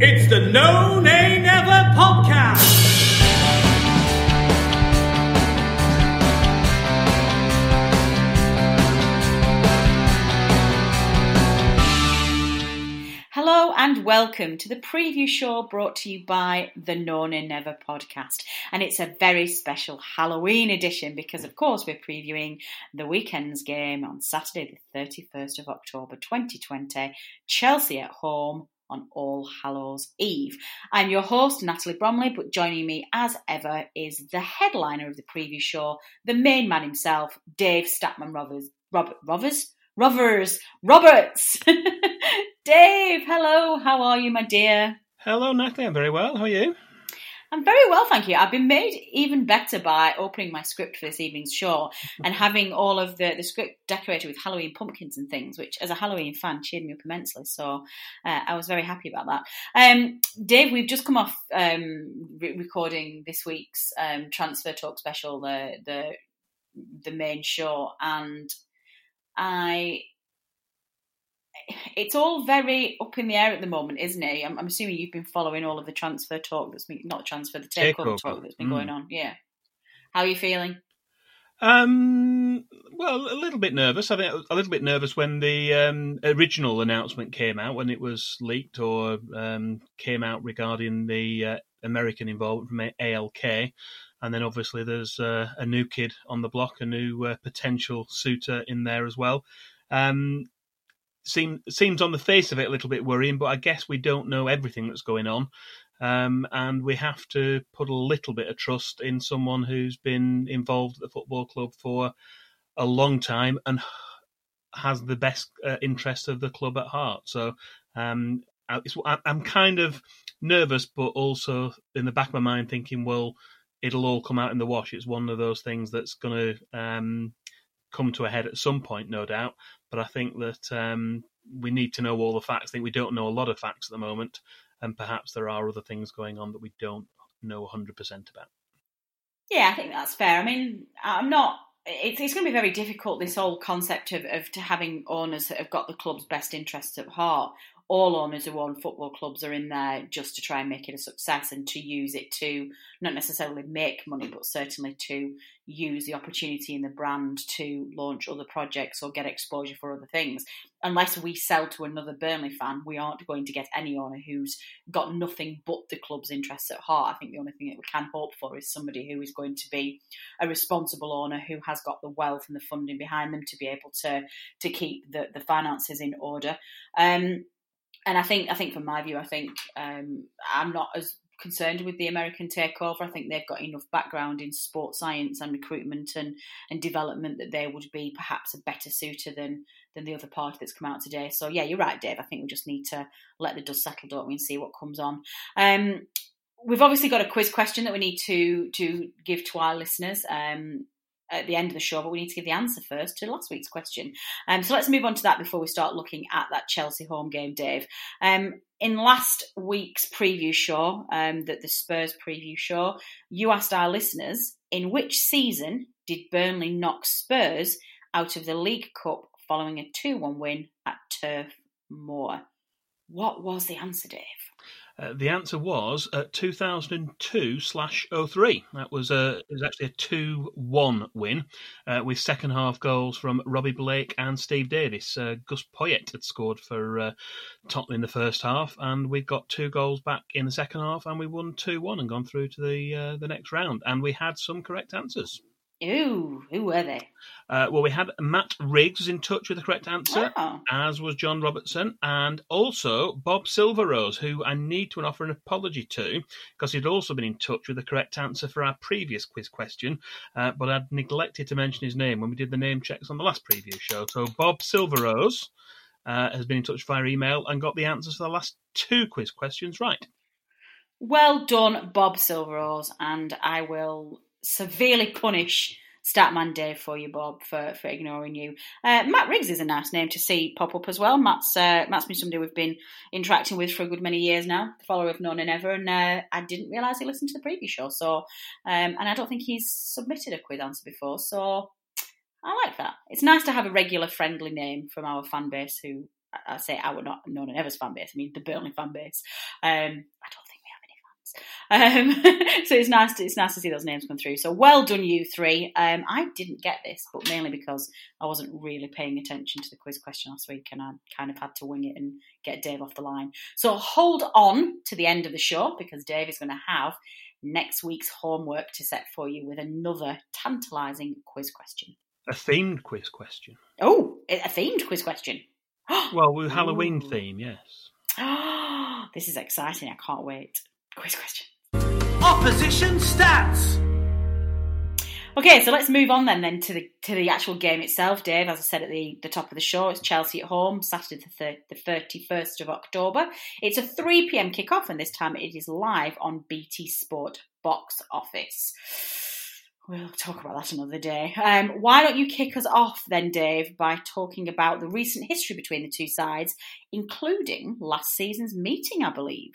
It's the No Nay Never podcast. Hello and welcome to the preview show brought to you by the No Nay Never podcast. And it's a very special Halloween edition because, of course, we're previewing the weekend's game on Saturday, the 31st of October 2020, Chelsea at home on All Hallows Eve. I'm your host, Natalie Bromley, but joining me as ever is the headliner of the preview show, the main man himself, Dave Statman Rovers. Robert Rovers? Rovers! Roberts! Dave, hello, how are you, my dear? Hello, Natalie. I'm very well. How are you? I'm very well, thank you. I've been made even better by opening my script for this evening's show and having all of the, the script decorated with Halloween pumpkins and things, which, as a Halloween fan, cheered me up immensely. So uh, I was very happy about that. Um, Dave, we've just come off um, re- recording this week's um, Transfer Talk special, the the the main show, and I it's all very up in the air at the moment, isn't it? I'm, I'm assuming you've been following all of the transfer talk that's been not transfer, the takeover, Takeover. talk that's been Mm. going on. Yeah. How are you feeling? Um, well, a little bit nervous. I think a little bit nervous when the um, original announcement came out, when it was leaked or um, came out regarding the uh, American involvement from ALK. And then obviously there's uh, a new kid on the block, a new uh, potential suitor in there as well. Um, seem, seems on the face of it a little bit worrying, but I guess we don't know everything that's going on. Um, and we have to put a little bit of trust in someone who's been involved at the football club for a long time and has the best uh, interest of the club at heart. So um, I'm kind of nervous, but also in the back of my mind thinking, well, it'll all come out in the wash. It's one of those things that's going to um, come to a head at some point, no doubt. But I think that um, we need to know all the facts. I think we don't know a lot of facts at the moment, and perhaps there are other things going on that we don't know 100% about. Yeah, I think that's fair. I mean, I'm not. It's, it's going to be very difficult. This whole concept of, of having owners that have got the club's best interests at heart. All owners who own football clubs are in there just to try and make it a success and to use it to not necessarily make money, but certainly to use the opportunity in the brand to launch other projects or get exposure for other things. Unless we sell to another Burnley fan, we aren't going to get any owner who's got nothing but the club's interests at heart. I think the only thing that we can hope for is somebody who is going to be a responsible owner who has got the wealth and the funding behind them to be able to to keep the, the finances in order. Um, and I think I think from my view, I think um, I'm not as concerned with the American takeover. I think they've got enough background in sports science and recruitment and, and development that they would be perhaps a better suitor than than the other party that's come out today. So yeah, you're right, Dave. I think we just need to let the dust settle, don't we, and see what comes on. Um, we've obviously got a quiz question that we need to to give to our listeners. Um, at the end of the show, but we need to give the answer first to last week's question. Um, so let's move on to that before we start looking at that Chelsea home game, Dave. Um, in last week's preview show, um, that the Spurs preview show, you asked our listeners in which season did Burnley knock Spurs out of the League Cup following a 2 1 win at Turf Moor? What was the answer, Dave? Uh, the answer was uh, 2002 slash 03. That was a it was actually a two one win uh, with second half goals from Robbie Blake and Steve Davis. Uh, Gus Poyet had scored for uh, Tottenham in the first half, and we got two goals back in the second half, and we won two one and gone through to the uh, the next round. And we had some correct answers. Ooh, who were they? Uh, well, we had Matt Riggs was in touch with the correct answer, Oh. as was John Robertson, and also Bob Silverrose, who I need to offer an apology to because he'd also been in touch with the correct answer for our previous quiz question, uh, but I'd neglected to mention his name when we did the name checks on the last preview show. So Bob Silverrose uh, has been in touch via email and got the answers for the last two quiz questions right. Well done, Bob Silverose, and I will severely punish Statman Dave for you, Bob, for, for ignoring you. Uh, Matt Riggs is a nice name to see pop up as well. Matt's uh, Matt's been somebody we've been interacting with for a good many years now, the follower of No Nay Never, and uh, I didn't realise he listened to the previous show. So, um, and I don't think he's submitted a quiz answer before, so I like that. It's nice to have a regular friendly name from our fan base who I say our not No Nay Never's fan base, I mean the Burnley fan base. Um, I don't think we have any fans. Um, so it's nice to it's nice to see those names come through. So well done, you three. Um, I didn't get this, but mainly because I wasn't really paying attention to the quiz question last week, and I kind of had to wing it and get Dave off the line. So hold on to the end of the show because Dave is going to have next week's homework to set for you with another tantalising quiz question. A themed quiz question. Oh, a themed quiz question. Well, with Halloween Ooh. theme, yes. this is exciting. I can't wait. Quiz question. Opposition stats. Okay, so let's move on then then to the to the actual game itself, Dave. As I said at the, the top of the show, it's Chelsea at home, Saturday the the thirty first of October. It's a three pm kickoff, and this time it is live on BT Sport box office. We'll talk about that another day. Um, why don't you kick us off then, Dave, by talking about the recent history between the two sides, including last season's meeting, I believe.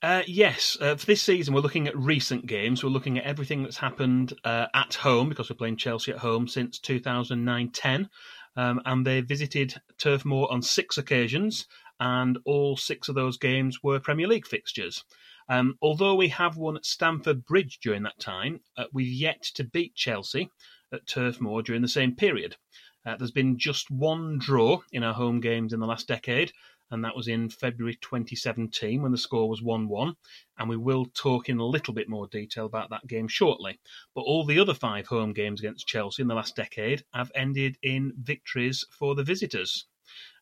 Uh, yes, uh, for this season we're looking at recent games. We're looking at everything that's happened uh, at home because we're playing Chelsea at home since 2009-10, um, and they visited Turf Moor on six occasions, and all six of those games were Premier League fixtures. Um, although we have won at Stamford Bridge during that time, uh, we've yet to beat Chelsea at Turf Moor during the same period. Uh, there's been just one draw in our home games in the last decade, and that was in February 2017 when the score was 1 1. And we will talk in a little bit more detail about that game shortly. But all the other five home games against Chelsea in the last decade have ended in victories for the visitors.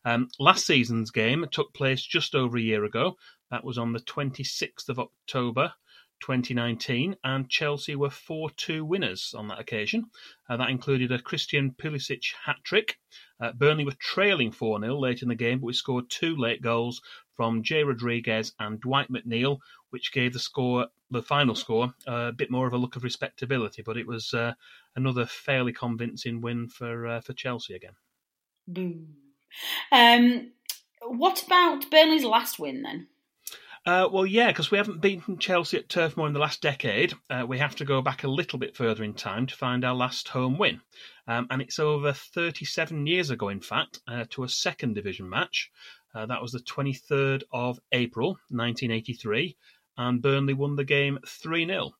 Um, last season's game took place just over a year ago. That was on the 26th of October 2019, and Chelsea were 4 2 winners on that occasion. Uh, that included a Christian Pulisic hat trick. Uh, Burnley were trailing 4 0 late in the game, but we scored two late goals from Jay Rodriguez and Dwight McNeil, which gave the score, the final score, uh, a bit more of a look of respectability. But it was uh, another fairly convincing win for uh, for Chelsea again. Boom. Um, what about Burnley's last win then? Uh, well, yeah, because we haven't beaten Chelsea at Turf Moor in the last decade. Uh, we have to go back a little bit further in time to find our last home win. Um, and it's over 37 years ago, in fact, uh, to a second division match. Uh, that was the 23rd of April, 1983. And Burnley won the game 3 0.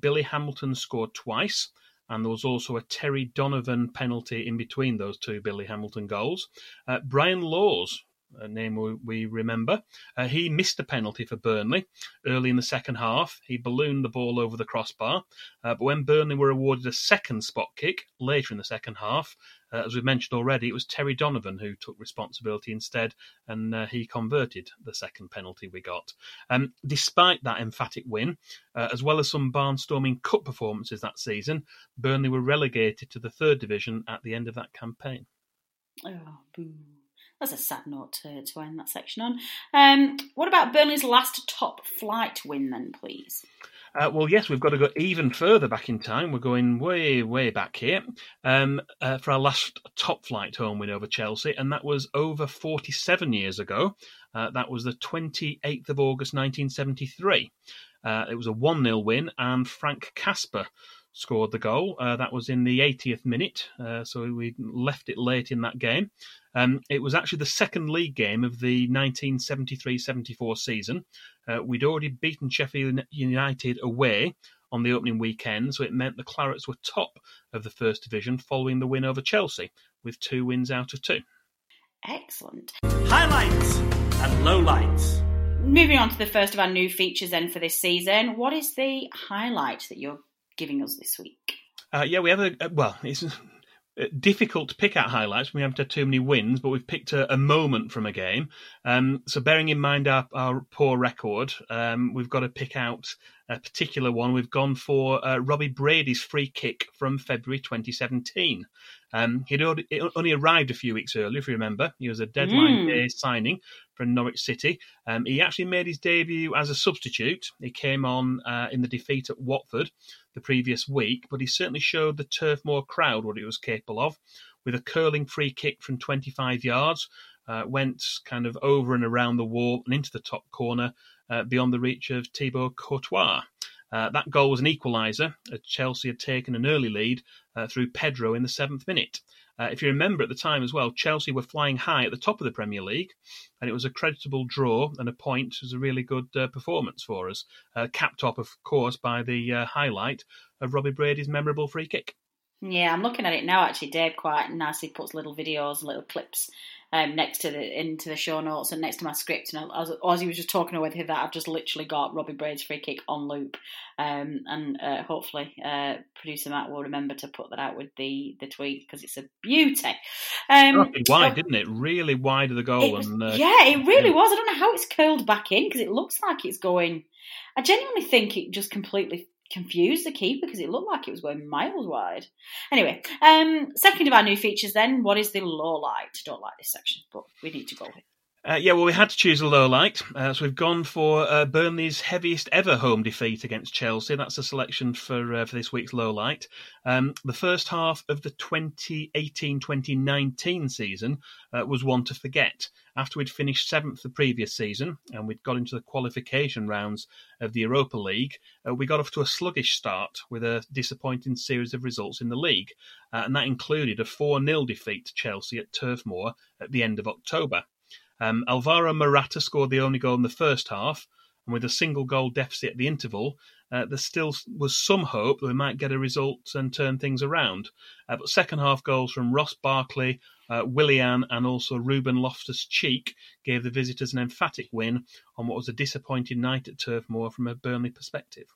Billy Hamilton scored twice. And there was also a Terry Donovan penalty in between those two Billy Hamilton goals. Uh, Brian Laws a name we, we remember. Uh, he missed a penalty for Burnley early in the second half. He ballooned the ball over the crossbar. Uh, but when Burnley were awarded a second spot kick later in the second half, uh, as we've mentioned already, it was Terry Donovan who took responsibility instead, and uh, he converted the second penalty we got. Um, despite that emphatic win, uh, as well as some barnstorming cup performances that season, Burnley were relegated to the third division at the end of that campaign. Oh, boo. That's a sad note to, to end that section on. Um, what about Burnley's last top flight win then, please? Uh, well, yes, we've got to go even further back in time. We're going way, way back here um, uh, for our last top flight home win over Chelsea, and that was over 47 years ago. Uh, that was the 28th of August 1973. Uh, it was a 1 0 win, and Frank Casper scored the goal. Uh, that was in the 80th minute, uh, so we left it late in that game. Um, it was actually the second league game of the 1973-74 season. Uh, we'd already beaten Sheffield United away on the opening weekend, so it meant the Clarets were top of the First Division following the win over Chelsea, with two wins out of two. Excellent. Highlights and lowlights. Moving on to the first of our new features then for this season, what is the highlight that you're giving us this week? Uh, yeah, we have a well. It's difficult to pick out highlights. When we haven't had too many wins, but we've picked a, a moment from a game. Um, so, bearing in mind our, our poor record, um, we've got to pick out a particular one. We've gone for uh, Robbie Brady's free kick from February 2017. Um, he'd only arrived a few weeks earlier, if you remember. He was a deadline mm. day signing for Norwich City. Um, he actually made his debut as a substitute. He came on uh, in the defeat at Watford the previous week, but he certainly showed the Turf Moor crowd what he was capable of with a curling free kick from 25 yards. Uh, went kind of over and around the wall and into the top corner uh, beyond the reach of Thibaut Courtois. Uh, that goal was an equaliser. Chelsea had taken an early lead uh, through Pedro in the seventh minute. Uh, if you remember at the time as well, Chelsea were flying high at the top of the Premier League, and it was a creditable draw and a point. It was a really good uh, performance for us, uh, capped off, of course, by the uh, highlight of Robbie Brady's memorable free kick. Yeah, I'm looking at it now. Actually, Dave quite nicely puts little videos, little clips um, next to the into the show notes and next to my script. And as, as he was just talking away with that, I've just literally got Robbie Brady's free kick on loop. Um, and uh, hopefully, uh, producer Matt will remember to put that out with the the tweet because it's a beauty. Um, wide, so, didn't it? Really wide of the goal. Was, and, uh, yeah, it really yeah. was. I don't know how it's curled back in because it looks like it's going. I genuinely think it just completely confused the keeper because it looked like it was going miles wide. Anyway, um, second of our new features then, what is the low light? Don't like this section, but we need to go with uh, yeah, well, we had to choose a low light, uh, so we've gone for uh, Burnley's heaviest ever home defeat against Chelsea. That's the selection for uh, for this week's low light. Um, the first half of the 2018-2019 season uh, was one to forget. After we'd finished seventh the previous season and we'd got into the qualification rounds of the Europa League, uh, we got off to a sluggish start with a disappointing series of results in the league, and that included a 4-0 defeat to Chelsea at Turf Moor at the end of October. Um, Alvaro Morata scored the only goal in the first half, and with a single goal deficit at the interval, uh, there still was some hope that we might get a result and turn things around. Uh, but second half goals from Ross Barkley, uh, Willian, and also Ruben Loftus Cheek gave the visitors an emphatic win on what was a disappointing night at Turf Moor from a Burnley perspective.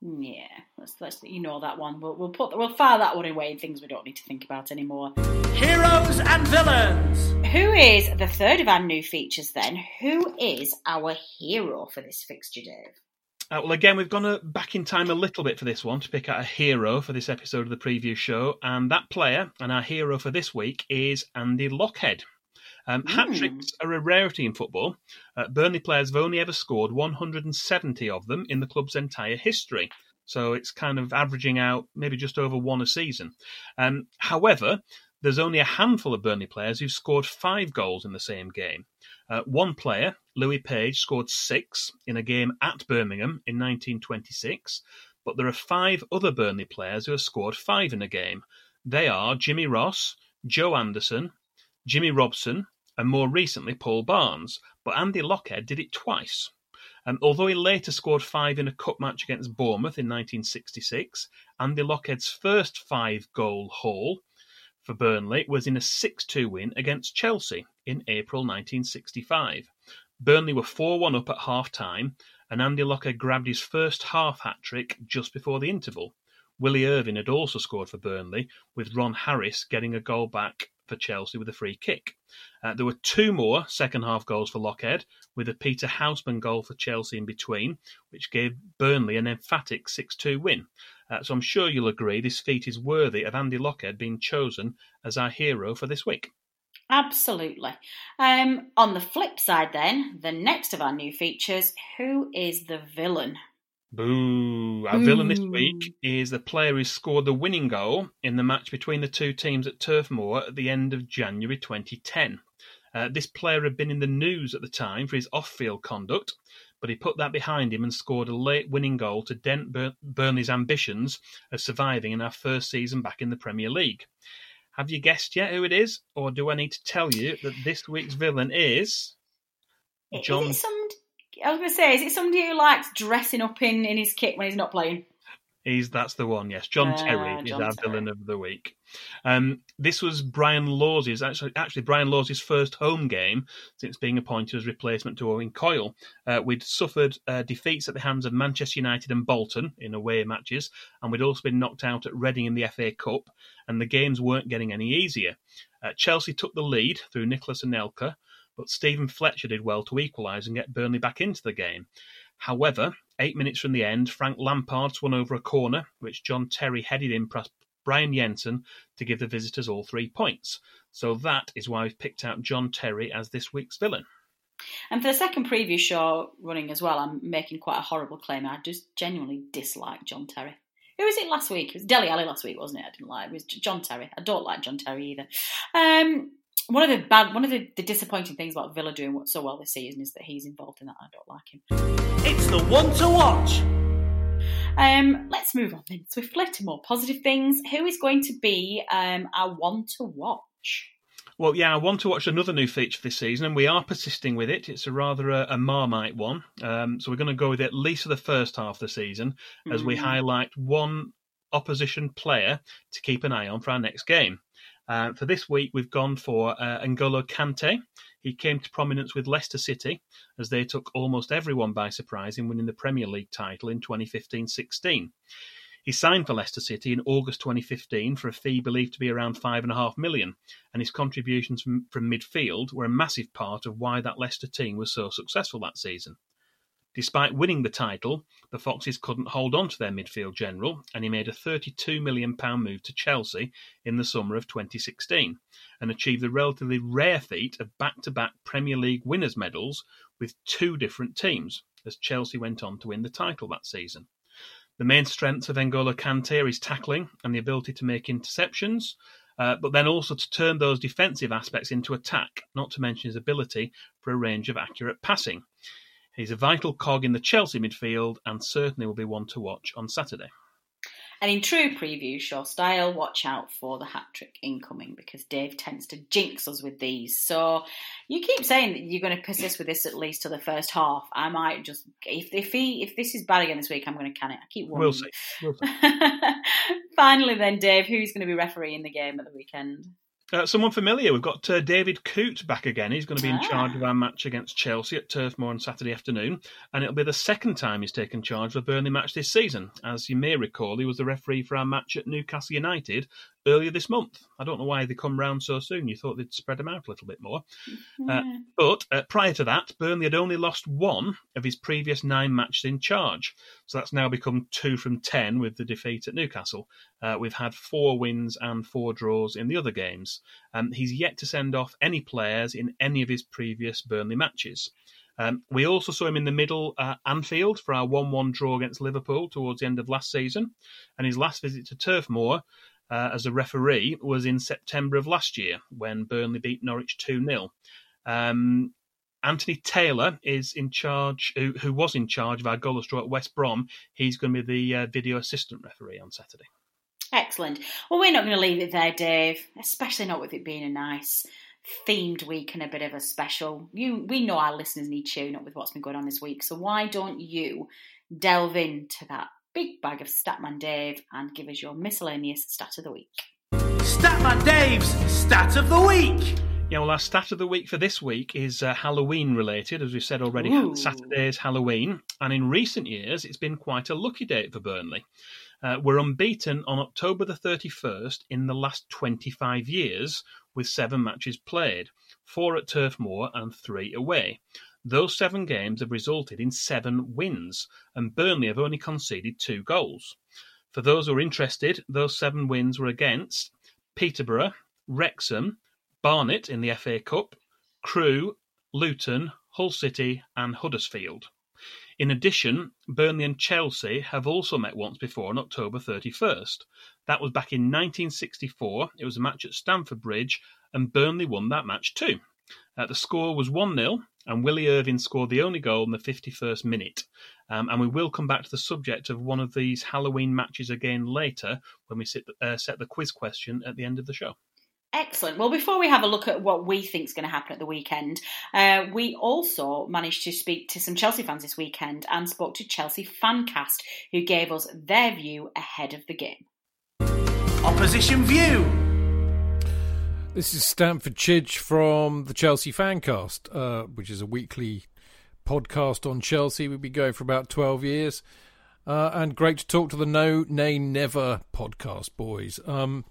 Yeah, let's let's you know that one. We'll we'll put we'll file that one away. Things we don't need to think about anymore. Heroes and villains. Who is the third of our new features? Then who is our hero for this fixture, Dave? Uh, well, again, we've gone uh, back in time a little bit for this one to pick out a hero for this episode of the preview show, and that player and our hero for this week is Andy Lochhead. Um, mm. Hat tricks are a rarity in football. Uh, Burnley players have only ever scored 170 of them in the club's entire history. So it's kind of averaging out maybe just over one a season. Um, however, there's only a handful of Burnley players who've scored five goals in the same game. Uh, one player, Louis Page, scored six in a game at Birmingham in 1926, but there are five other Burnley players who have scored five in a game. They are Jimmy Ross, Joe Anderson, Jimmy Robson, and more recently Paul Barnes, but Andy Lochhead did it twice. Um, although he later scored five in a cup match against Bournemouth in 1966, Andy Lochhead's first five goal haul for Burnley was in a 6 2 win against Chelsea in April 1965. Burnley were 4 1 up at half time, and Andy Lochhead grabbed his first half hat trick just before the interval. Willie Irvine had also scored for Burnley, with Ron Harris getting a goal back for Chelsea with a free kick. Uh, there were two more second half goals for Lochhead, with a Peter Houseman goal for Chelsea in between, which gave Burnley an emphatic 6 2 win. Uh, so I'm sure you'll agree this feat is worthy of Andy Lochhead being chosen as our hero for this week. Absolutely. Um, on the flip side, then, the next of our new features who is the villain? Boo! Our villain this week is the player who scored the winning goal in the match between the two teams at Turf Moor at the end of January 2010. Uh, this player had been in the news at the time for his off field conduct, but he put that behind him and scored a late winning goal to dent Bur- Burnley's ambitions of surviving in our first season back in the Premier League. Have you guessed yet who it is, or do I need to tell you that this week's villain is John? Is it some, I was going to say, is it somebody who likes dressing up in, in his kit when he's not playing? He's that's the one. Yes, John Ah, Terry is our Terry. villain of the week. Um, this was Brian Laws's actually actually Brian Laws's first home game since being appointed as replacement to Owen Coyle. Uh, we'd suffered uh, defeats at the hands of Manchester United and Bolton in away matches, and we'd also been knocked out at Reading in the FA Cup, and the games weren't getting any easier. Uh, Chelsea took the lead through Nicolas Anelka, but Steven Fletcher did well to equalise and get Burnley back into the game. However, eight minutes from the end, Frank Lampard swung over a corner, which John Terry headed in past Brian Jensen to give the visitors all three points. So that is why we've picked out John Terry as this week's villain. And for the second preview show running as well, I'm making quite a horrible claim. I just genuinely dislike John Terry. Who was it last week? It was Dele Alli last week, wasn't it? I didn't like it. It was John Terry. I don't like John Terry either. Um, one of the bad, one of the, the disappointing things about Villa doing so well this season is that he's involved in that. I don't like him. It's the one to watch. Um, let's move on then swiftly to more positive things. Who is going to be um, our one to watch? Well, yeah, I want to watch another new feature this season, and we are persisting with it. It's a rather a, a marmite one, um, so we're going to go with it at least for the first half of the season as we Mm. highlight one opposition player to keep an eye on for our next game. Uh, for this week, we've gone for uh, N'Golo Kante. He came to prominence with Leicester City as they took almost everyone by surprise in winning the Premier League title in 2015-16. He signed for Leicester City in August 2015 for a fee believed to be around five and a half million, and his contributions from, from midfield were a massive part of why that Leicester team was so successful that season. Despite winning the title, the Foxes couldn't hold on to their midfield general, and he made a £32 million move to Chelsea in the summer of 2016 and achieved the relatively rare feat of back to back Premier League winners' medals with two different teams, as Chelsea went on to win the title that season. The main strengths of N'Golo Kante are his tackling and the ability to make interceptions, uh, but then also to turn those defensive aspects into attack, not to mention his ability for a range of accurate passing. He's a vital cog in the Chelsea midfield and certainly will be one to watch on Saturday. And in true preview show style, watch out for the hat trick incoming because Dave tends to jinx us with these. So you keep saying that you're going to persist with this at least to the first half. I might just if if he if this is bad again this week, I'm going to can it. I keep warning We'll see. We'll see. Finally, then, Dave, who's going to be refereeing the game at the weekend? Uh, someone familiar. We've got uh, David Coote back again. He's going to be in Ah. charge of our match against Chelsea at Turf Moor on Saturday afternoon, and it'll be the second time he's taken charge of a Burnley match this season. As you may recall, he was the referee for our match at Newcastle United earlier this month. I don't know why they come round so soon. You thought they'd spread them out a little bit more. Uh, but uh, prior to that, Burnley had only lost one of his previous nine matches in charge. So that's now become two from ten with the defeat at Newcastle. Uh, we've had four wins and four draws in the other games. Um, he's yet to send off any players in any of his previous Burnley matches. Um, we also saw him in the middle at Anfield for our 1 1 draw against Liverpool towards the end of last season. And his last visit to Turf Moor uh, as a referee was in September of last year when Burnley beat Norwich 2 0. Um, Anthony Taylor is in charge, who, who was in charge of our goal draw at West Brom. He's going to be the uh, video assistant referee on Saturday. Excellent. Well, we're not going to leave it there, Dave, especially not with it being a nice themed week and a bit of a special. You, we know our listeners need to tune up with what's been going on this week, so why don't you delve into that big bag of Statman Dave and give us your miscellaneous stat of the week? Statman Dave's Stat of the Week. Yeah, well, our stat of the week for this week is uh, Halloween related. As we said already, Ooh. Saturday is Halloween. And in recent years, it's been quite a lucky date for Burnley. Uh, we're unbeaten on October the 31st in the last 25 years, with seven matches played four at Turf Moor and three away. Those seven games have resulted in seven wins, and Burnley have only conceded two goals. For those who are interested, those seven wins were against Peterborough, Wrexham, Barnet in the FA Cup, Crewe, Luton, Hull City, and Huddersfield. In addition, Burnley and Chelsea have also met once before on October 31st. That was back in 1964. It was a match at Stamford Bridge, and Burnley won that match too. Uh, the score was 1 0, and Willie Irvine scored the only goal in the 51st minute. Um, and we will come back to the subject of one of these Halloween matches again later when we sit, uh, set the quiz question at the end of the show. Excellent. Well, before we have a look at what we think is going to happen at the weekend, uh, we also managed to speak to some Chelsea fans this weekend and spoke to Chelsea Fancast, who gave us their view ahead of the game. Opposition View. This is Stamford Chidge from the Chelsea Fancast, uh, which is a weekly podcast on Chelsea. We've been going for about 12 years. Uh, and great to talk to the No Nay Never podcast boys. Um,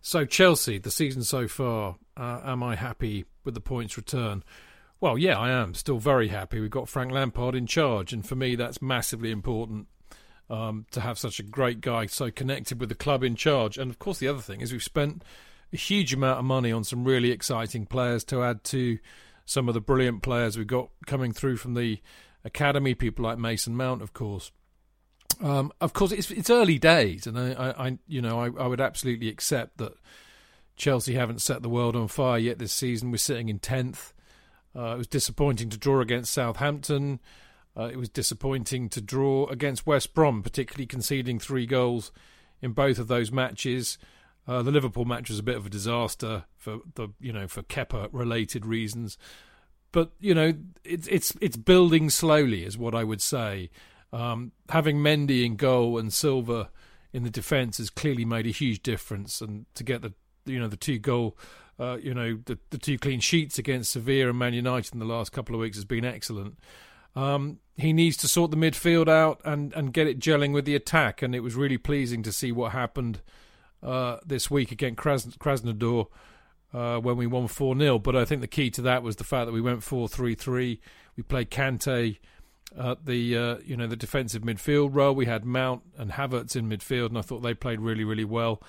so, Chelsea, the season so far, uh, am I happy with the points return? Well, yeah, I am. Still very happy. We've got Frank Lampard in charge, and for me, that's massively important um, to have such a great guy so connected with the club in charge. And of course, the other thing is we've spent a huge amount of money on some really exciting players to add to some of the brilliant players we've got coming through from the academy. People like Mason Mount, of course. Um, of course, it's it's early days, and I, I you know, I, I, would absolutely accept that Chelsea haven't set the world on fire yet this season. We're sitting in tenth. Uh, it was disappointing to draw against Southampton. Uh, it was disappointing to draw against West Brom, particularly conceding three goals in both of those matches. Uh, the Liverpool match was a bit of a disaster for the you know for Kepa related reasons, but you know it's it's it's building slowly, is what I would say. Um, having Mendy in goal and Silva in the defence has clearly made a huge difference, and to get the you know the two goal, uh, you know the the two clean sheets against Sevilla and Man United in the last couple of weeks has been excellent. Um, he needs to sort the midfield out and, and get it gelling with the attack, and it was really pleasing to see what happened uh, this week against Kras- Krasnodar uh, when we won 4 0. But I think the key to that was the fact that we went 4 3 3. We played Kante at the uh, you know the defensive midfield role. We had Mount and Havertz in midfield, and I thought they played really really well,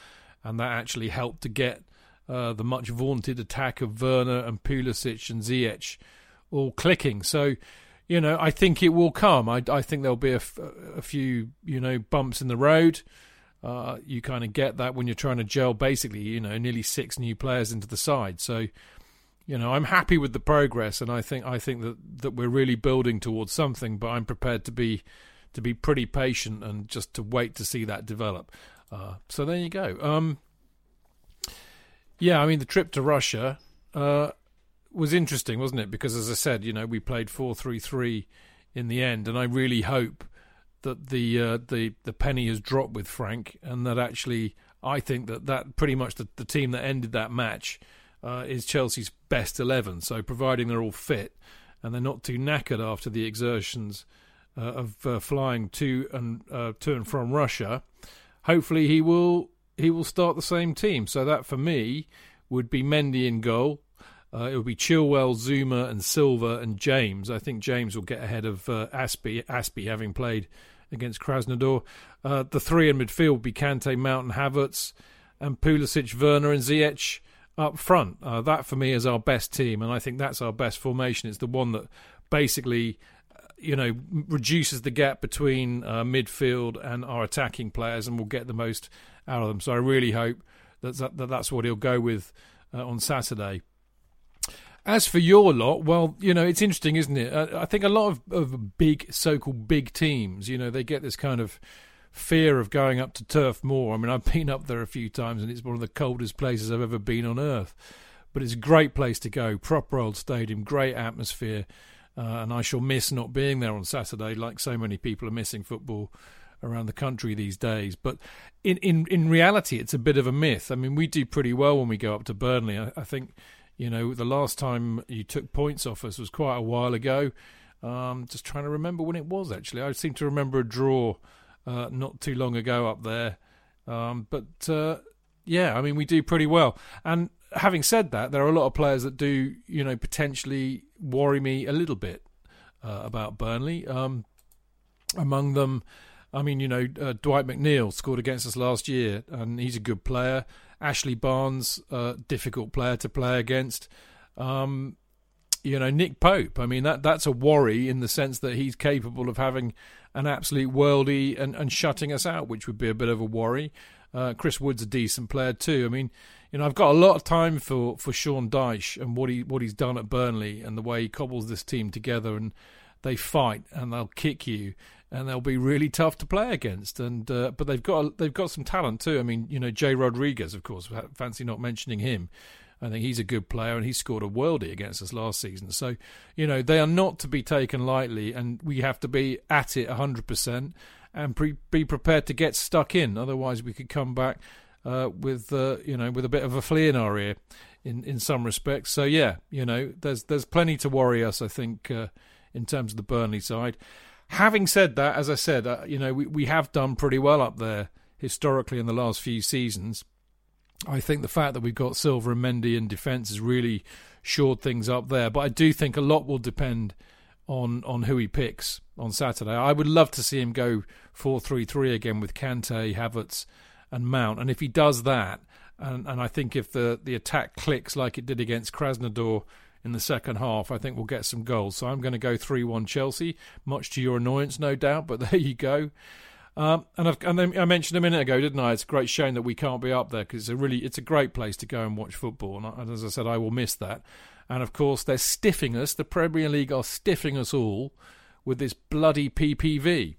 and that actually helped to get uh, the much vaunted attack of Werner and Pulisic and Ziyech all clicking. So you know, I think it will come. I, I think there'll be a, a few, you know, bumps in the road. Uh, you kind of get that when you're trying to gel basically, you know, nearly six new players into the side. So, you know, I'm happy with the progress, and I think I think that, that we're really building towards something. But I'm prepared to be to be pretty patient and just to wait to see that develop. Uh, so there you go. Um, yeah, I mean the trip to Russia. Uh, was interesting, wasn't it? Because as I said, you know, we played four three three in the end, and I really hope that the uh, the the penny has dropped with Frank, and that actually I think that that pretty much the, the team that ended that match uh, is Chelsea's best eleven. So providing they're all fit and they're not too knackered after the exertions uh, of uh, flying to and uh, to and from Russia, hopefully he will he will start the same team. So that for me would be Mendy in goal. Uh, it would be Chilwell, Zouma, and Silva and James. I think James will get ahead of Azpi, Azpi having played against Krasnodar. Uh, the three in midfield be Kante, Mount, and Havertz, and Pulisic, Werner, and Ziyech up front. Uh, that for me is our best team, and I think that's our best formation. It's the one that basically, uh, you know, reduces the gap between uh, midfield and our attacking players, and will get the most out of them. So I really hope that, that that's what he'll go with uh, on Saturday. As for your lot, well, you know, it's interesting, isn't it? I, think a lot of, of big, so called big teams, you know, they get this kind of fear of going up to Turf Moor. I mean, I've been up there a few times and it's one of the coldest places I've ever been on earth. But it's a great place to go, proper old stadium, great atmosphere. Uh, and I shall miss not being there on Saturday, like so many people are missing football around the country these days. But in, in, in reality, it's a bit of a myth. I mean, we do pretty well when we go up to Burnley. I, I think you know, the last time you took points off us was quite a while ago. Um, just trying to remember when it was actually. I seem to remember a draw uh, not too long ago up there. Um, but uh, yeah, I mean, we do pretty well. And having said that, there are a lot of players that do, you know, potentially worry me a little bit uh, about Burnley. Um, among them, I mean, you know, uh, Dwight McNeil scored against us last year, and he's a good player. Ashley Barnes, uh, difficult player to play against. Um, you know, Nick Pope. I mean, that that's a worry in the sense that he's capable of having an absolute worldie and, and shutting us out, which would be a bit of a worry. Uh, Chris Wood's a decent player too. I mean, you know, I've got a lot of time for, for Sean Dyche and what he what he's done at Burnley and the way he cobbles this team together and they fight and they'll kick you and they'll be really tough to play against. And uh, but they've got they've got some talent too. I mean, you know, Jay Rodriguez, of course, fancy not mentioning him. I think he's a good player, and he scored a worldie against us last season. So, you know, they are not to be taken lightly, and we have to be at it 100% and pre- be prepared to get stuck in. Otherwise, we could come back uh, with, uh, you know, with a bit of a flea in our ear in, in some respects. So, yeah, you know, there's there's plenty to worry us, I think, uh, in terms of the Burnley side. Having said that, as I said, uh, you know, we, we have done pretty well up there historically in the last few seasons. I think the fact that we've got Silva and Mendy in defence has really shored things up there. But I do think a lot will depend on on who he picks on Saturday. I would love to see him go four three three again with Kante, Havertz, and Mount. And if he does that, and, and I think if the, the attack clicks like it did against Krasnodar in the second half, I think we'll get some goals. So I'm going to go 3 1 Chelsea, much to your annoyance, no doubt, but there you go. Um, and, I've, and I mentioned a minute ago, didn't I? It's a great shame that we can't be up there because it's a really it's a great place to go and watch football. And, I, and as I said, I will miss that. And of course, they're stiffing us. The Premier League are stiffing us all with this bloody PPV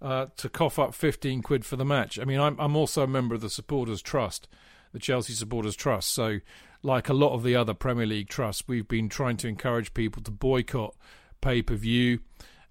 uh, to cough up 15 quid for the match. I mean, I'm, I'm also a member of the Supporters Trust, the Chelsea Supporters Trust. So, like a lot of the other Premier League trusts, we've been trying to encourage people to boycott pay per view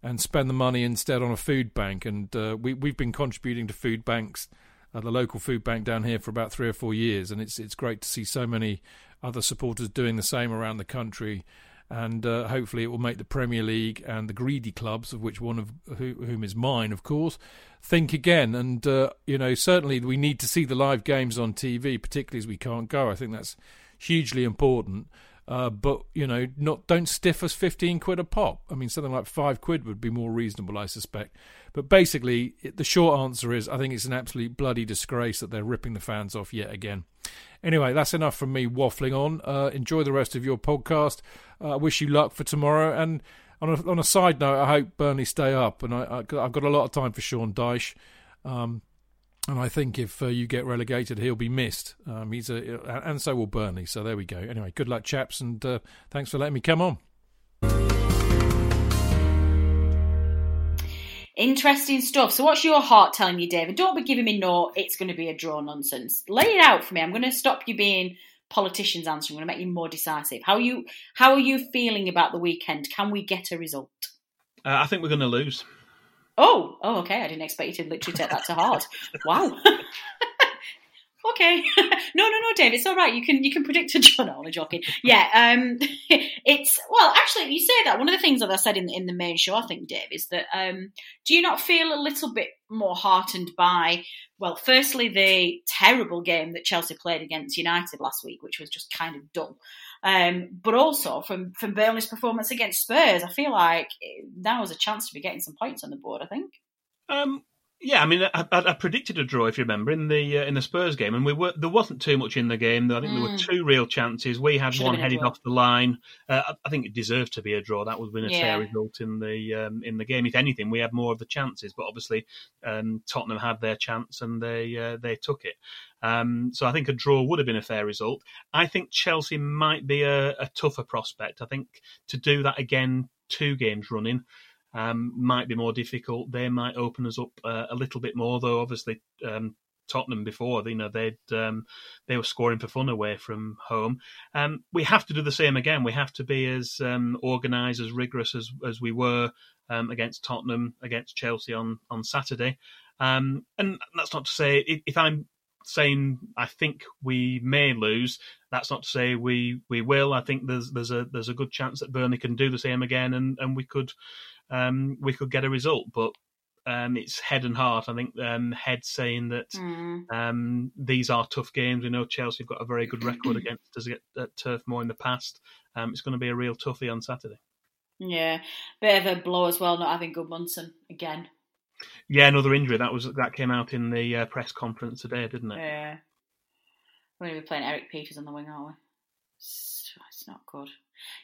and spend the money instead on a food bank. And uh, we we've been contributing to food banks, uh, the local food bank down here for about three or four years, and it's it's great to see so many other supporters doing the same around the country. And uh, hopefully, it will make the Premier League and the greedy clubs, of which one of who, whom is mine, of course, think again. And uh, you know, certainly we need to see the live games on TV, particularly as we can't go. I think that's hugely important. Uh, but you know, not don't stiff us fifteen quid a pop. I mean, something like five quid would be more reasonable, I suspect. But basically, it, the short answer is, I think it's an absolute bloody disgrace that they're ripping the fans off yet again. Anyway, that's enough from me waffling on. Uh, enjoy the rest of your podcast. Uh, I wish you luck for tomorrow. And on a, on a side note, I hope Burnley stay up. And I, have got a lot of time for Sean Dyche. Um, and I think if uh, you get relegated, he'll be missed. Um, he's a, and so will Burnley. So there we go. Anyway, good luck, chaps, and uh, thanks for letting me come on. Interesting stuff. So, what's your heart telling you, David? Don't be giving me no. It's going to be a draw nonsense. Lay it out for me. I'm going to stop you being politicians answering. I'm going to make you more decisive. How are you? How are you feeling about the weekend? Can we get a result? Uh, I think we're going to lose. Oh, oh, okay. I didn't expect you to literally take that to heart. wow. okay. no, no, no, Dave. It's all right. You can you can predict a draw. No, I'm joking. Yeah. Um, it's well, actually, you say that. One of the things that I said in in the main show, I think, Dave, is that um, do you not feel a little bit more heartened by well, firstly, the terrible game that Chelsea played against United last week, which was just kind of dull. Um, but also from from Burnley's performance against Spurs, I feel like now is a chance to be getting some points on the board. I think. Um, yeah, I mean, I, I, predicted a draw if you remember in the uh, in the Spurs game, and we were there wasn't too much in the game. I think mm. there were mm. two real chances. We had Should one headed off the line. Uh, I think it deserved to be a draw. That would have been a yeah. fair result in the um, in the game. If anything, we had more of the chances, but obviously um, Tottenham had their chance and they uh, they took it. Um, so I think a draw would have been a fair result. I think Chelsea might be a, a tougher prospect. I think to do that again, two games running um, might be more difficult. They might open us up uh, a little bit more, though. Obviously, um, Tottenham before, you know, they'd um, they were scoring for fun away from home. Um, we have to do the same again. We have to be as um, organised, as rigorous as as we were um, against Tottenham, against Chelsea on on Saturday. And that's not to say if, if I'm saying I think we may lose. That's not to say we we will. I think there's there's a there's a good chance that Burnley can do the same again, and and we could um, we could get a result. But um, it's head and heart. I think um, head saying that mm. um, these are tough games. We know Chelsea have got a very good record against us at, at Turf Moor in the past. Um, it's going to be a real toughie on Saturday. Yeah, bit of a blow as well not having Gudmundsson again. Yeah, another injury that was that came out in the uh, press conference today, didn't it? Yeah, we're going to be playing Erik Pieters on the wing, aren't we? It's, not good.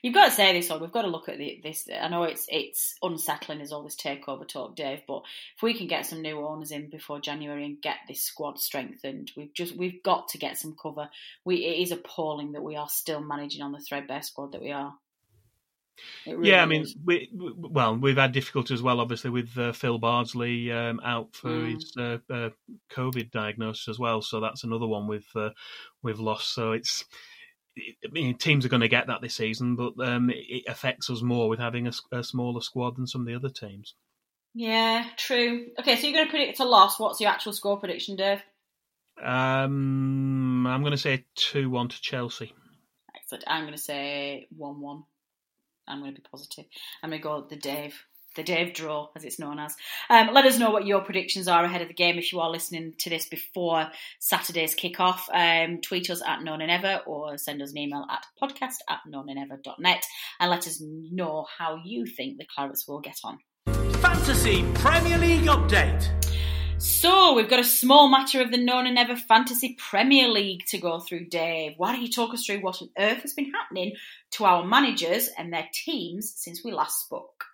You've got to say this, or we've got to look at the, this. I know it's it's unsettling as all this takeover talk, Dave. But if we can get some new owners in before January and get this squad strengthened, we've just we've got to get some cover. We it is appalling that we are still managing on the threadbare squad that we are. Really yeah, I mean, we, well, we've had difficulty as well, obviously, with uh, Phil Bardsley um, out for mm. his uh, uh, COVID diagnosis as well. So that's another one we've uh, we've lost. So it's I mean, teams are going to get that this season, but um, it affects us more with having a, a, smaller squad than some of the other teams. Yeah, true. Okay, so you're going to predict a loss. What's your actual score prediction, Dave? Um, I'm going to say two one to Chelsea. Excellent. I'm going to say one one. I'm going to be positive. I'm going to go the Dave the Dave Draw, as it's known as. Um, let us know what your predictions are ahead of the game if you are listening to this before Saturday's kickoff. Um, tweet us at No Nay Never or send us an email at podcast at nonaynever.net and let us know how you think the Clarets will get on. Fantasy Premier League update. So, we've got a small matter of the No Nay Never Fantasy Premier League to go through, Dave. Why don't you talk us through what on earth has been happening to our managers and their teams since we last spoke?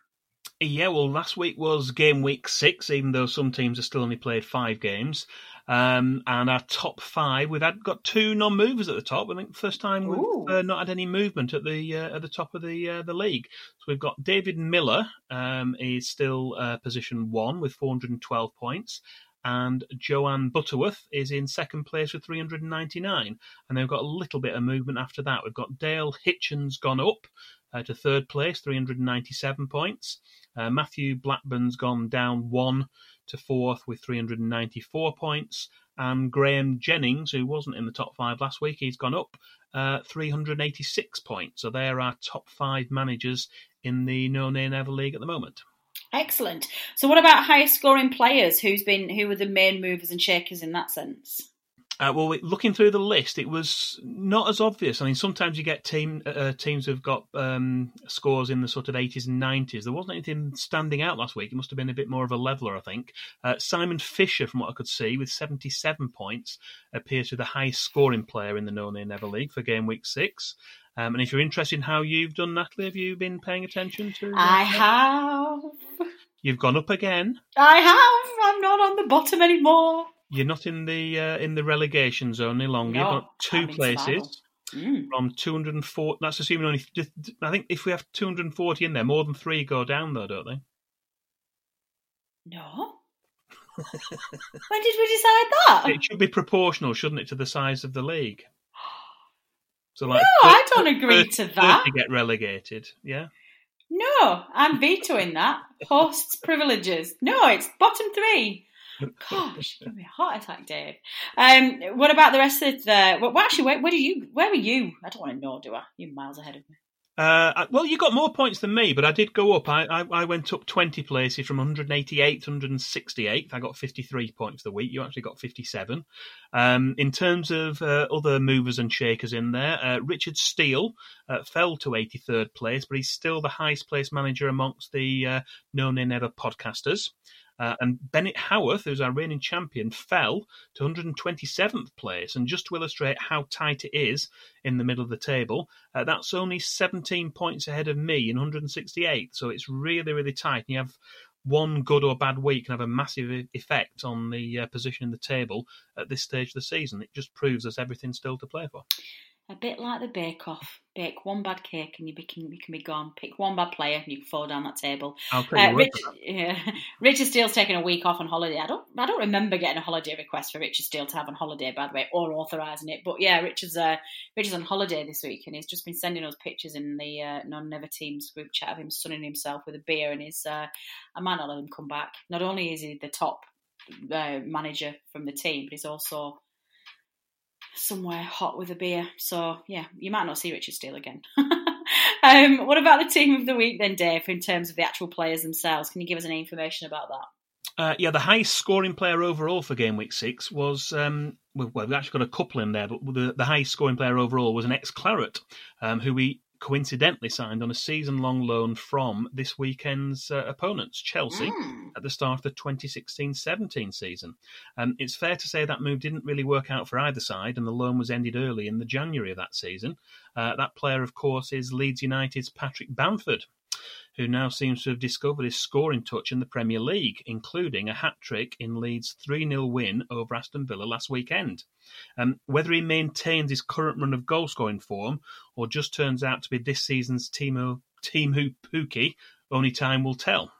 Yeah, well, last week was game week six, even though some teams have still only played five games. Um, and our top five, we've had got two non-movers at the top. I think first time we've uh, not had any movement at the uh, at the top of the uh, the league. So we've got David Miller, um, is still uh, position one with 412 points, and Joanne Butterworth is in second place with 399. And they've got a little bit of movement after that. We've got Dale Hitchens gone up uh, to third place, 397 points. Uh, Matthew Blackburn's gone down one to fourth with 394 points. And Graham Jennings, who wasn't in the top five last week, he's gone up uh, 386 points. So they're our top five managers in the No Nay Never League at the moment. Excellent. So, what about highest scoring players? Who's been who were the main movers and shakers in that sense? Uh, well, looking through the list, it was not as obvious. I mean, sometimes you get team uh, uh teams who've got um, scores in the sort of 80s and 90s. There wasn't anything standing out last week. It must have been a bit more of a leveler, I think. Uh, Simon Fisher, from what I could see, with 77 points, appears to be the highest scoring player in the No Nay Never League for game week six. Um, and if you're interested in how you've done, Natalie, have you been paying attention to? I have. You've gone up again. I have. I'm not on the bottom anymore. You're not in the uh, in the relegation zone any longer. No, You've got two places mm. from 240. That's assuming only. I think if we have 240 in there, more than three go down, though, don't they? No. when did we decide that? It should be proportional, shouldn't it, to the size of the league? So, like, no, 30, I don't agree 30, to that. To get relegated, yeah. No, I'm vetoing that. Hosts privileges. No, it's bottom three. Gosh, give me a heart attack, Dave. Um, what about the rest of the? Well, actually, where, where do you? Where were you? I don't want to know, do I? You're miles ahead of me. Uh, well, you got more points than me, but I did go up. I, I, I went up 20 places from 188 to 168. I got 53 points the week. You actually got 57. Um, in terms of uh, other movers and shakers in there, uh, Richard Steele uh, fell to 83rd place, but he's still the highest placed manager amongst the uh, No Nay Never podcasters. Uh, and Bennett Howarth, who's our reigning champion, fell to 127th place. And just to illustrate how tight it is in the middle of the table, uh, that's only 17 points ahead of me in 168. So it's really, really tight. And you have one good or bad week can have a massive effect on the uh, position in the table at this stage of the season. It just proves there's everything still to play for a bit like the Bake Off. Bake one bad cake and you, be, can, you can be gone. Pick one bad player and you can fall down that table. Uh, Rich, yeah, Richard Steele's taking a week off on holiday. I don't I don't remember getting a holiday request for Richard Steele to have on holiday, by the way, or authorising it. But yeah, Richard's uh, Richard's on holiday this week and he's just been sending us pictures in the uh, non never teams group chat of him sunning himself with a beer and his uh, I might not let him come back. Not only is he the top uh, manager from the team, but he's also somewhere hot with a beer. So yeah, you might not see Richard Steele again. um, what about the team of the week then, Dave? In terms of the actual players themselves, can you give us any information about that? Uh, yeah, the highest scoring player overall for game week six was um, well, we've actually got a couple in there, but the, the highest scoring player overall was an ex Claret, um, who we coincidentally signed on a season long loan from this weekend's uh, opponents, Chelsea, Mm. at the start of the 2016 17 season. Um, it's fair to say that move didn't really work out for either side, and the loan was ended early in the January of that season. Uh, that player, of course, is Leeds United's Patrick Bamford who now seems to have discovered his scoring touch in the Premier League, including a hat trick in Leeds' 3 0 win over Aston Villa last weekend. Um, whether he maintains his current run of goal scoring form or just turns out to be this season's Timo, Teemu Pukki, only time will tell.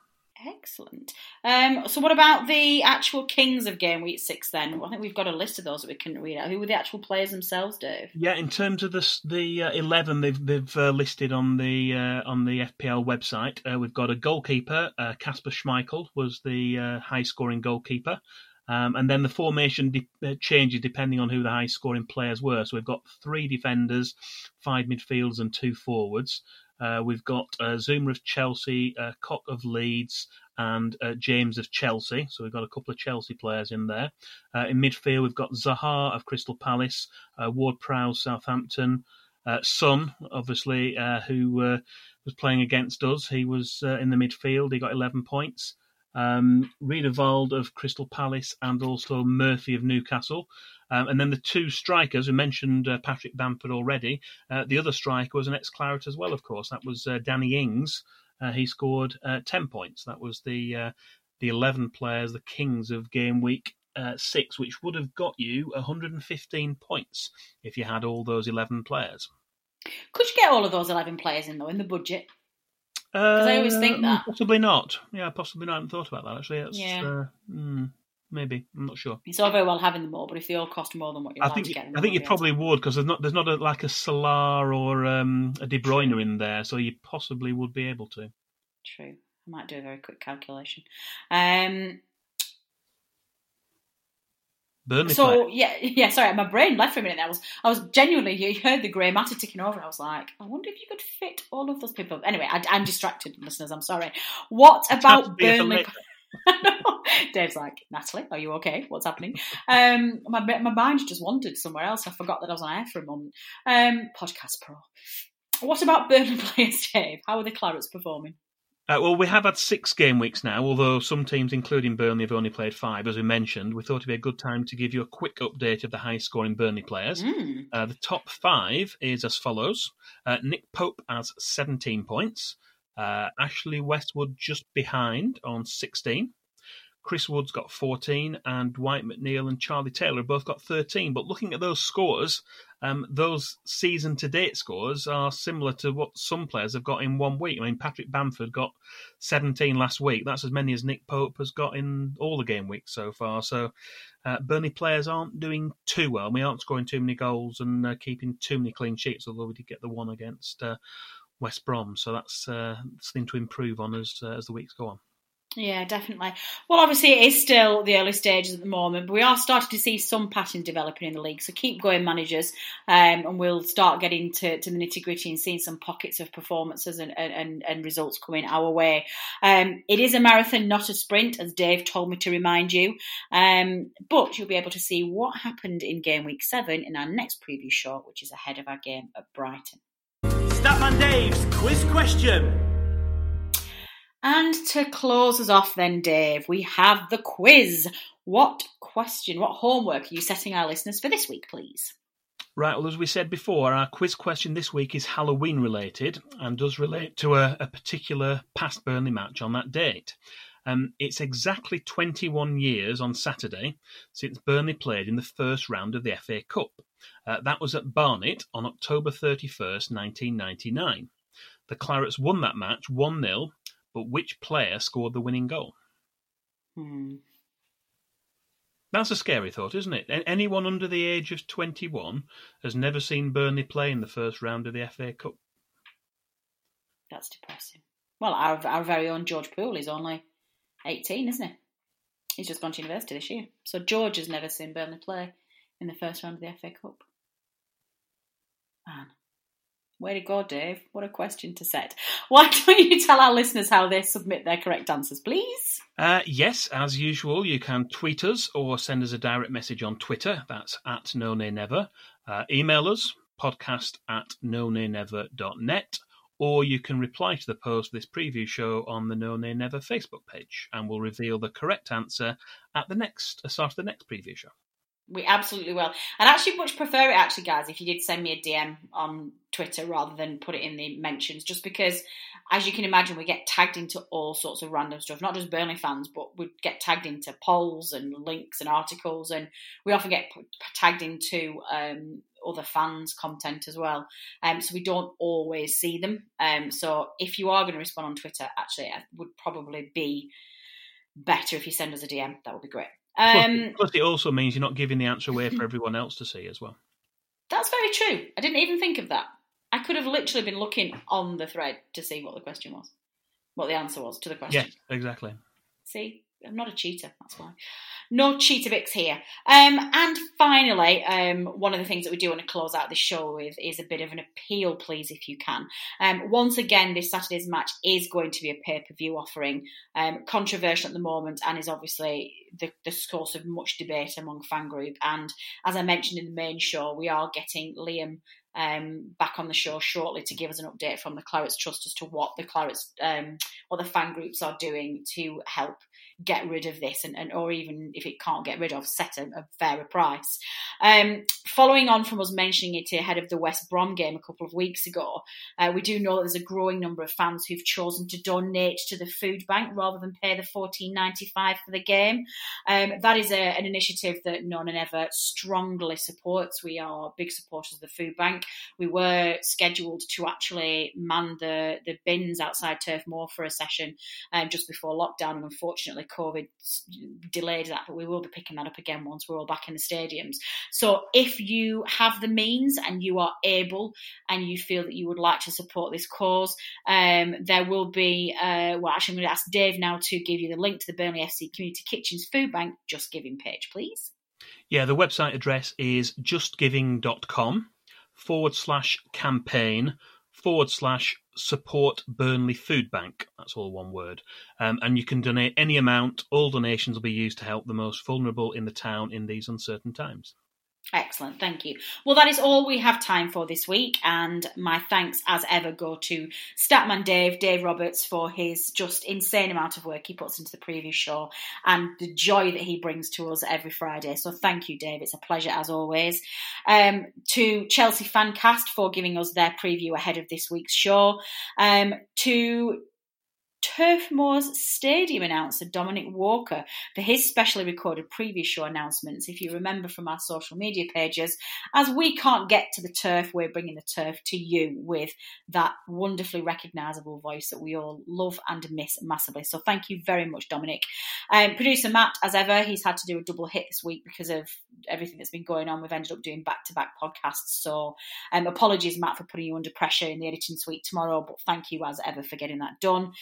Excellent. Um, so, what about the actual kings of game week six? Then I think we've got a list of those that we can read out. Who were the actual players themselves, Dave? Yeah, in terms of the the uh, eleven they've they've uh, listed on the uh, on the FPL website, uh, we've got a goalkeeper. uh, Kasper Schmeichel was the uh, high scoring goalkeeper, um, and then the formation de- changes depending on who the high scoring players were. So we've got three defenders, five midfielders, and two forwards. Uh, we've got uh, Zouma of Chelsea, uh, Koch of Leeds, and uh, James of Chelsea. So we've got a couple of Chelsea players in there. Uh, in midfield, we've got Zaha of Crystal Palace, uh, Ward Prowse, Southampton, uh, Son, obviously, uh, who uh, was playing against us. He was uh, in the midfield. He got 11 points. Um, Riedewald of Crystal Palace and also Murphy of Newcastle. Um, and then the two strikers, we mentioned uh, Patrick Bamford already. Uh, the other striker was an ex Claret as well, of course. That was uh, Danny Ings. Uh, he scored uh, 10 points. That was the uh, the 11 players, the kings of game week uh, six, which would have got you 115 points if you had all those 11 players. Could you get all of those eleven players in though in the budget? I always think Um, that. Possibly not. Yeah, possibly not. I haven't thought about that actually. That's, Yeah. uh, mm, maybe. I'm not sure. It's all very well having them all, but if they all cost more than what you're I think to get, I think you probably would because there's not there's not a, like a Salah or um, a De Bruyne in there, so you possibly would be able to. to. True. I might do a very quick calculation. Um, Burnley so player. yeah, yeah. Sorry, my brain left for a minute. I was, I was genuinely. You heard the grey matter ticking over. I was like, I wonder if you could fit all of those people. Anyway, I, I'm distracted, listeners. I'm sorry. What about Burnley? Dave's like, Natalie, are you okay? What's happening? Um, my my mind just wandered somewhere else. I forgot that I was on air for a moment. Um, podcast pro. What about Burnley players, Dave? How are the Clarets performing? Uh, well, we have had six game weeks now, although some teams, including Burnley, have only played five, as we mentioned. We thought it'd be a good time to give you a quick update of the high scoring Burnley players. Mm. Uh, the top five is as follows uh, Nick Pope has 17 points, uh, Ashley Westwood just behind on 16. Chris Wood's got 14, and Dwight McNeil and Charlie Taylor both got 13. But looking at those scores, um, those season to date scores are similar to what some players have got in one week. I mean, Patrick Bamford got 17 last week. That's as many as Nick Pope has got in all the game weeks so far. So uh, Burnley players aren't doing too well. We aren't scoring too many goals and uh, keeping too many clean sheets, although we did get the one against uh, West Brom. So that's uh, something to improve on as, uh, as the weeks go on. Yeah, definitely. Well, obviously, it is still the early stages at the moment, but we are starting to see some patterns developing in the league. So keep going, managers, um, and we'll start getting to, to the nitty gritty and seeing some pockets of performances and, and, and results coming our way. Um, it is a marathon, not a sprint, as Dave told me to remind you. Um, but you'll be able to see what happened in game week seven in our next preview show, which is ahead of our game at Brighton. Statman Dave's quiz question. And to close us off, then, Dave, we have the quiz. What question, what homework are you setting our listeners for this week, please? Right, well, as we said before, our quiz question this week is Halloween related and does relate to a, a particular past Burnley match on that date. Um, it's exactly 21 years on Saturday since Burnley played in the first round of the FA Cup. Uh, that was at Barnet on October 31st, 1999. The Clarets won that match 1 0, but which player scored the winning goal? Hmm. That's a scary thought, isn't it? Anyone under the age of 21 has never seen Burnley play in the first round of the FA Cup. That's depressing. Well, our, our very own George Poole is only 18, isn't he? He's just gone to university this year. So George has never seen Burnley play in the first round of the FA Cup. Man. Way to go, Dave. What a question to set. Why don't you tell our listeners how they submit their correct answers, please? Uh, yes, as usual, you can tweet us or send us a direct message on Twitter. That's at no never. Uh, email us, podcast at no net, or you can reply to the post of this preview show on the No Nay Never Facebook page, and we'll reveal the correct answer at the next uh, start of the next preview show. We absolutely will. I'd actually much prefer it, actually, guys, if you did send me a DM on Twitter rather than put it in the mentions, just because, as you can imagine, we get tagged into all sorts of random stuff, not just Burnley fans, but we get tagged into polls and links and articles, and we often get tagged into um, other fans' content as well. Um, so we don't always see them. Um, so if you are going to respond on Twitter, actually, it would probably be better if you send us a DM. That would be great. Um, plus, plus, it also means you're not giving the answer away for everyone else to see as well. That's very true. I didn't even think of that. I could have literally been looking on the thread to see what the question was, what the answer was to the question. Yeah, exactly. See, I'm not a cheater. That's why. No cheater Cheetah here. Um, and finally, um, one of the things that we do want to close out the show with is a bit of an appeal, please, if you can. Um, once again, this Saturday's match is going to be a pay per view offering, um, controversial at the moment, and is obviously the, the source of much debate among fan group. And as I mentioned in the main show, we are getting Liam um, back on the show shortly to give us an update from the Clarets Trust as to what the Clarets, um, what the fan groups are doing to help get rid of this, and, and or even if it can't get rid of, set a, a fairer price. Um, following on from us mentioning it ahead of the West Brom game a couple of weeks ago, uh, we do know that there's a growing number of fans who've chosen to donate to the food bank rather than pay the fourteen ninety five for the game. Um, that is a, an initiative that No Nay Never strongly supports. We are big supporters of the food bank. We were scheduled to actually man the the bins outside Turf Moor for a session um, just before lockdown, and unfortunately COVID delayed that, but we will be picking that up again once we're all back in the stadiums. So if you have the means and you are able and you feel that you would like to support this cause, um, there will be, uh, well, actually, I'm going to ask Dave now to give you the link to the Burnley FC Community Kitchens Food Bank Just Giving page, please. Yeah, the website address is justgiving.com forward slash campaign forward slash support Burnley Food Bank. That's all one word. Um, and you can donate any amount. All donations will be used to help the most vulnerable in the town in these uncertain times. Excellent, thank you. Well, that is all we have time for this week, and my thanks as ever go to Statman Dave, Dave Roberts, for his just insane amount of work he puts into the preview show and the joy that he brings to us every Friday. So, thank you, Dave. It's a pleasure as always. Um, to Chelsea Fancast for giving us their preview ahead of this week's show. Um, to Turf Moors Stadium announcer Dominic Walker for his specially recorded previous show announcements. If you remember from our social media pages, as we can't get to the turf, we're bringing the turf to you with that wonderfully recognisable voice that we all love and miss massively. So thank you very much, Dominic. Um, Producer Matt, as ever, he's had to do a double hit this week because of everything that's been going on. We've ended up doing back to back podcasts. So um, apologies, Matt, for putting you under pressure in the editing suite tomorrow, but thank you as ever for getting that done.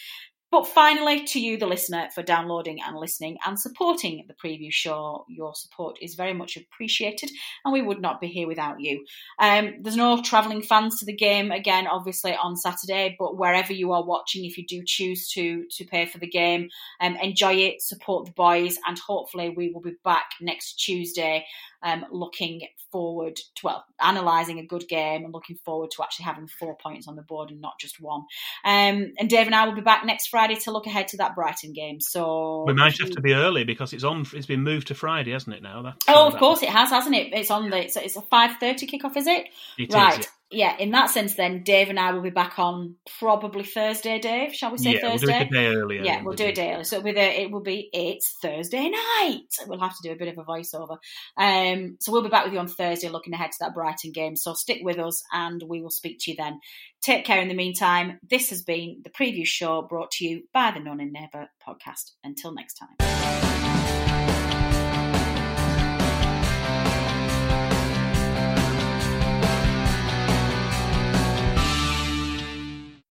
But finally, to you, the listener, for downloading and listening and supporting the preview show. Your support is very much appreciated, and we would not be here without you. Um, there's no travelling fans to the game again, obviously on Saturday, but wherever you are watching, if you do choose to to pay for the game, um, enjoy it, support the boys, and hopefully we will be back next Tuesday um, looking forward to, well, analysing a good game and looking forward to actually having four points on the board and not just one. Um, and Dave and I will be back next Friday to look ahead to that Brighton game. So we might have to be early because it's on. It's been moved to Friday, hasn't it? Now. That's, oh, of course it has, hasn't it? It's on the. It's, it's a five thirty kickoff, is it? it right. Is, yeah yeah, in that sense, then Dave and I will be back on probably Thursday. Dave, shall we say yeah, Thursday? We'll do it a day earlier. Yeah, we'll do it a day earlier. So with it, it will be it's Thursday night. We'll have to do a bit of a voiceover. Um, so we'll be back with you on Thursday, looking ahead to that Brighton game. So stick with us, and we will speak to you then. Take care in the meantime. This has been the preview show brought to you by the No Nay Never podcast. Until next time.